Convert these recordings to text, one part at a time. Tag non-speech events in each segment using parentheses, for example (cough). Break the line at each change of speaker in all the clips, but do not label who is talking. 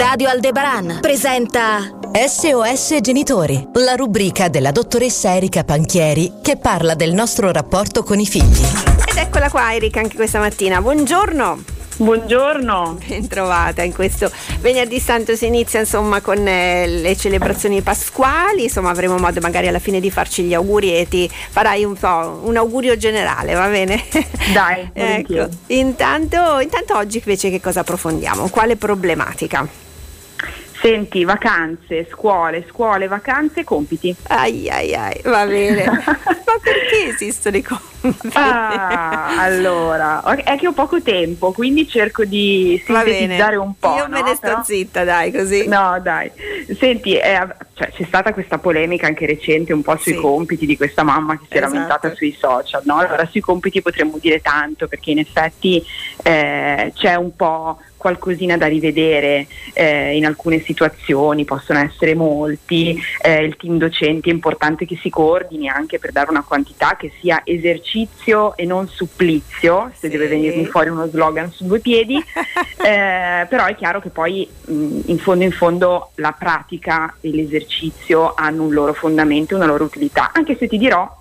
Radio Aldebaran presenta SOS Genitori, la rubrica della dottoressa Erika Panchieri che parla del nostro rapporto con i figli.
Ed eccola qua Erika anche questa mattina. Buongiorno.
Buongiorno.
Bentrovata in questo venerdì santo si inizia insomma con eh, le celebrazioni pasquali, insomma avremo modo magari alla fine di farci gli auguri e ti farai un po' un augurio generale, va bene?
Dai, (laughs)
ecco. Intanto, intanto oggi invece che cosa approfondiamo? Quale problematica?
Senti, vacanze, scuole, scuole, vacanze, compiti.
Ai ai ai, va bene. (laughs) Ma perché esistono i compiti?
Ah, allora, è che ho poco tempo, quindi cerco di sintetizzare un po'.
Io
no?
me ne sto
Però...
zitta, dai, così.
No, dai. Senti, è, cioè, c'è stata questa polemica anche recente un po' sui
Sì.
compiti di questa mamma che si è
Esatto.
lamentata sui social, no? Allora sui compiti potremmo dire tanto perché in effetti eh, c'è un po' qualcosina da rivedere eh, in alcune situazioni, possono essere molti, eh, il team docenti è importante che si coordini anche per dare una quantità che sia esercizio e non supplizio, se
Sì.
deve venirmi fuori uno slogan su due piedi, (laughs) eh, però è chiaro che poi mh, in fondo in fondo la pratica e l'esercizio hanno un loro fondamento, una loro utilità, anche se ti dirò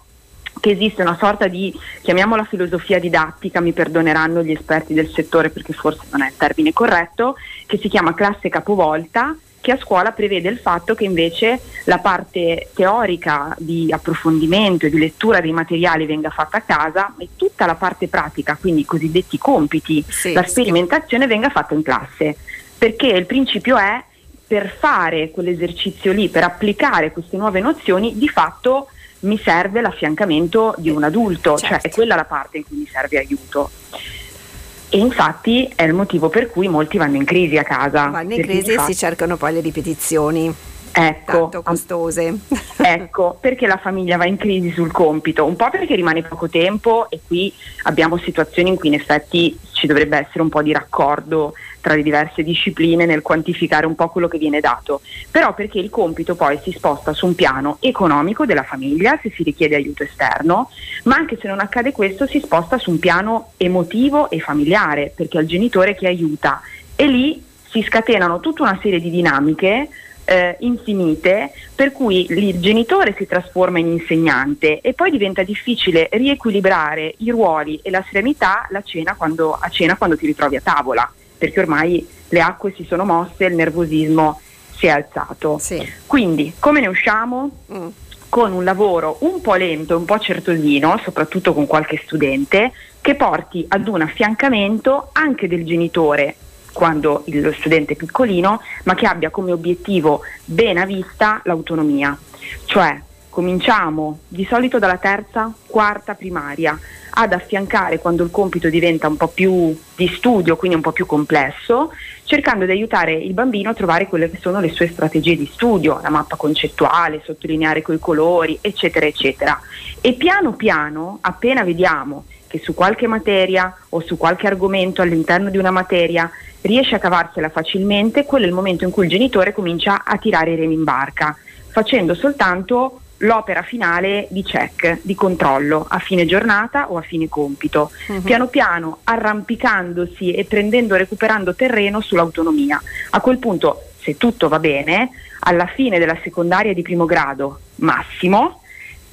che esiste una sorta di, chiamiamola filosofia didattica, mi perdoneranno gli esperti del settore perché forse non è il termine corretto, che si chiama classe capovolta, che a scuola prevede il fatto che invece la parte teorica di approfondimento e di lettura dei materiali venga fatta a casa e tutta la parte pratica, quindi i cosiddetti compiti,
Sì,
la
sì.
sperimentazione venga fatta in classe, perché il principio è per fare quell'esercizio lì, per applicare queste nuove nozioni, di fatto mi serve l'affiancamento di un adulto, cioè
Certo.
è quella la parte in cui mi serve aiuto. E infatti è il motivo per cui molti vanno in crisi a casa.
Vanno in crisi e si cercano poi le ripetizioni,
Ecco,
tanto costose. (laughs)
Ecco, perché la famiglia va in crisi sul compito? Un po' perché rimane poco tempo e qui abbiamo situazioni in cui in effetti ci dovrebbe essere un po' di raccordo tra le diverse discipline nel quantificare un po' quello che viene dato, però perché il compito poi si sposta su un piano economico della famiglia se si richiede aiuto esterno, ma anche se non accade questo si sposta su un piano emotivo e familiare, perché è il genitore che aiuta. E lì si scatenano tutta una serie di dinamiche eh, infinite per cui il genitore si trasforma in insegnante e poi diventa difficile riequilibrare i ruoli e la serenità la cena quando, a cena quando ti ritrovi a tavola, perché ormai le acque si sono mosse, il nervosismo si è alzato.
Sì.
Quindi come ne usciamo?
Mm.
con un lavoro un po' lento, un po' certosino, soprattutto con qualche studente, che porti ad un affiancamento anche del genitore quando lo studente è piccolino, ma che abbia come obiettivo ben a vista l'autonomia. Cioè cominciamo di solito dalla terza, quarta primaria ad affiancare quando il compito diventa un po' più di studio, quindi un po' più complesso, cercando di aiutare il bambino a trovare quelle che sono le sue strategie di studio, la mappa concettuale, sottolineare coi colori, eccetera, eccetera. E piano piano, appena vediamo che su qualche materia o su qualche argomento all'interno di una materia riesce a cavarsela facilmente, quello è il momento in cui il genitore comincia a tirare i remi in barca, facendo soltanto l'opera finale di check, di controllo a fine giornata o a fine compito,
Mhm.
piano piano arrampicandosi e prendendo, recuperando terreno sull'autonomia. A quel punto, se tutto va bene, alla fine della secondaria di primo grado massimo,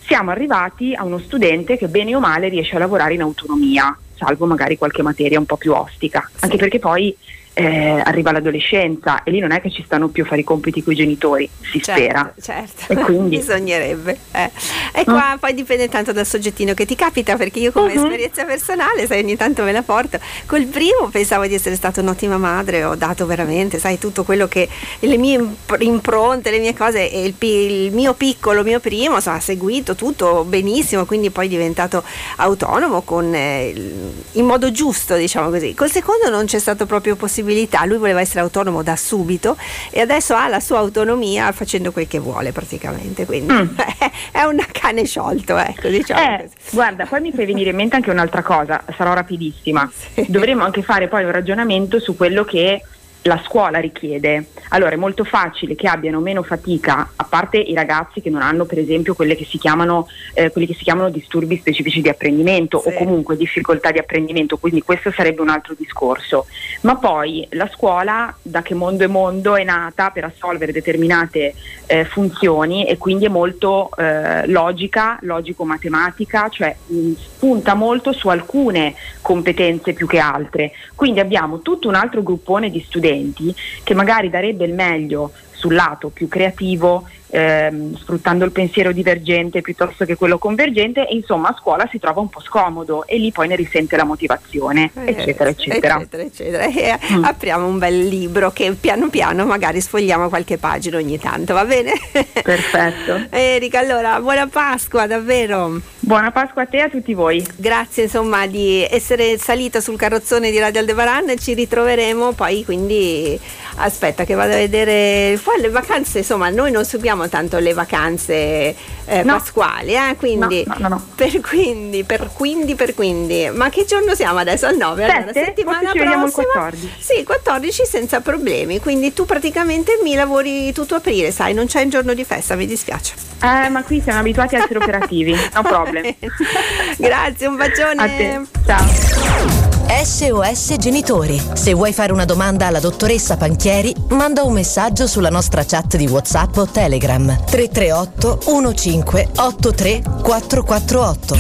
siamo arrivati a uno studente che bene o male riesce a lavorare in autonomia, salvo magari qualche materia un po' più ostica, anche perché poi eh, arriva l'adolescenza e lì non è che ci stanno più a fare i compiti con i genitori, si spera.
Certo,
E quindi- (laughs)
bisognerebbe. eh. E qua poi dipende tanto dal soggettino che ti capita, perché io come
Mhm.
esperienza personale, sai, ogni tanto me la porto. Col primo pensavo di essere stata un'ottima madre, ho dato veramente, sai, tutto quello che le mie imp- impronte, le mie cose e il, il mio piccolo, mio primo, insomma, ha seguito tutto benissimo, quindi poi è diventato autonomo con, eh, il- in modo giusto, diciamo così. Col secondo non c'è stata proprio possibilità, lui voleva essere autonomo da subito e adesso ha la sua autonomia facendo quel che vuole praticamente, quindi
Mm. (laughs)
è un cane sciolto, ecco, diciamo
Eh, guarda, poi mi fai venire in mente anche un'altra cosa, sarò rapidissima. (laughs)
Sì.
Dovremmo anche fare poi un ragionamento su quello che la scuola richiede. Allora è molto facile che abbiano meno fatica, a parte i ragazzi che non hanno per esempio quelle che si chiamano, eh, quelli che si chiamano disturbi specifici di apprendimento sì. o comunque difficoltà di apprendimento, quindi questo sarebbe un altro discorso. Ma poi la scuola da che mondo è mondo è nata per assolvere determinate eh, funzioni e quindi è molto eh, logica, logico-matematica, cioè mh, punta molto su alcune competenze più che altre. Quindi abbiamo tutto un altro gruppone di studenti che magari darebbe il meglio sul lato più creativo, ehm, sfruttando il pensiero divergente piuttosto che quello convergente e insomma a scuola si trova un po' scomodo e lì poi ne risente la motivazione, eh, eccetera, eccetera.
eccetera, eccetera. E mm. apriamo un bel libro che piano piano magari sfogliamo qualche pagina ogni tanto, va bene?
Perfetto. (laughs)
Erika, allora buona Pasqua, davvero.
Buona Pasqua a te e a tutti voi.
Grazie insomma di essere salita sul carrozzone di Radio Aldebaran, ci ritroveremo poi quindi aspetta che vado a vedere poi le vacanze, insomma noi non seguiamo tanto le vacanze eh, no. pasquali, eh? quindi,
no, no,
per quindi, per quindi, per quindi. Ma che giorno siamo adesso? Al 9?
Allora, settimana prossima. Il 14.
Sì, 14 senza problemi, quindi tu praticamente mi lavori tutto aprile, sai, non c'è un giorno di festa, mi dispiace.
Eh, ma qui siamo abituati a essere operativi, no (laughs) problem. (laughs)
Grazie, un bacione.
A te. Ciao.
SOS Genitori. Se vuoi fare una domanda alla dottoressa Panchieri, manda un messaggio sulla nostra chat di WhatsApp o Telegram 338 15 83 448.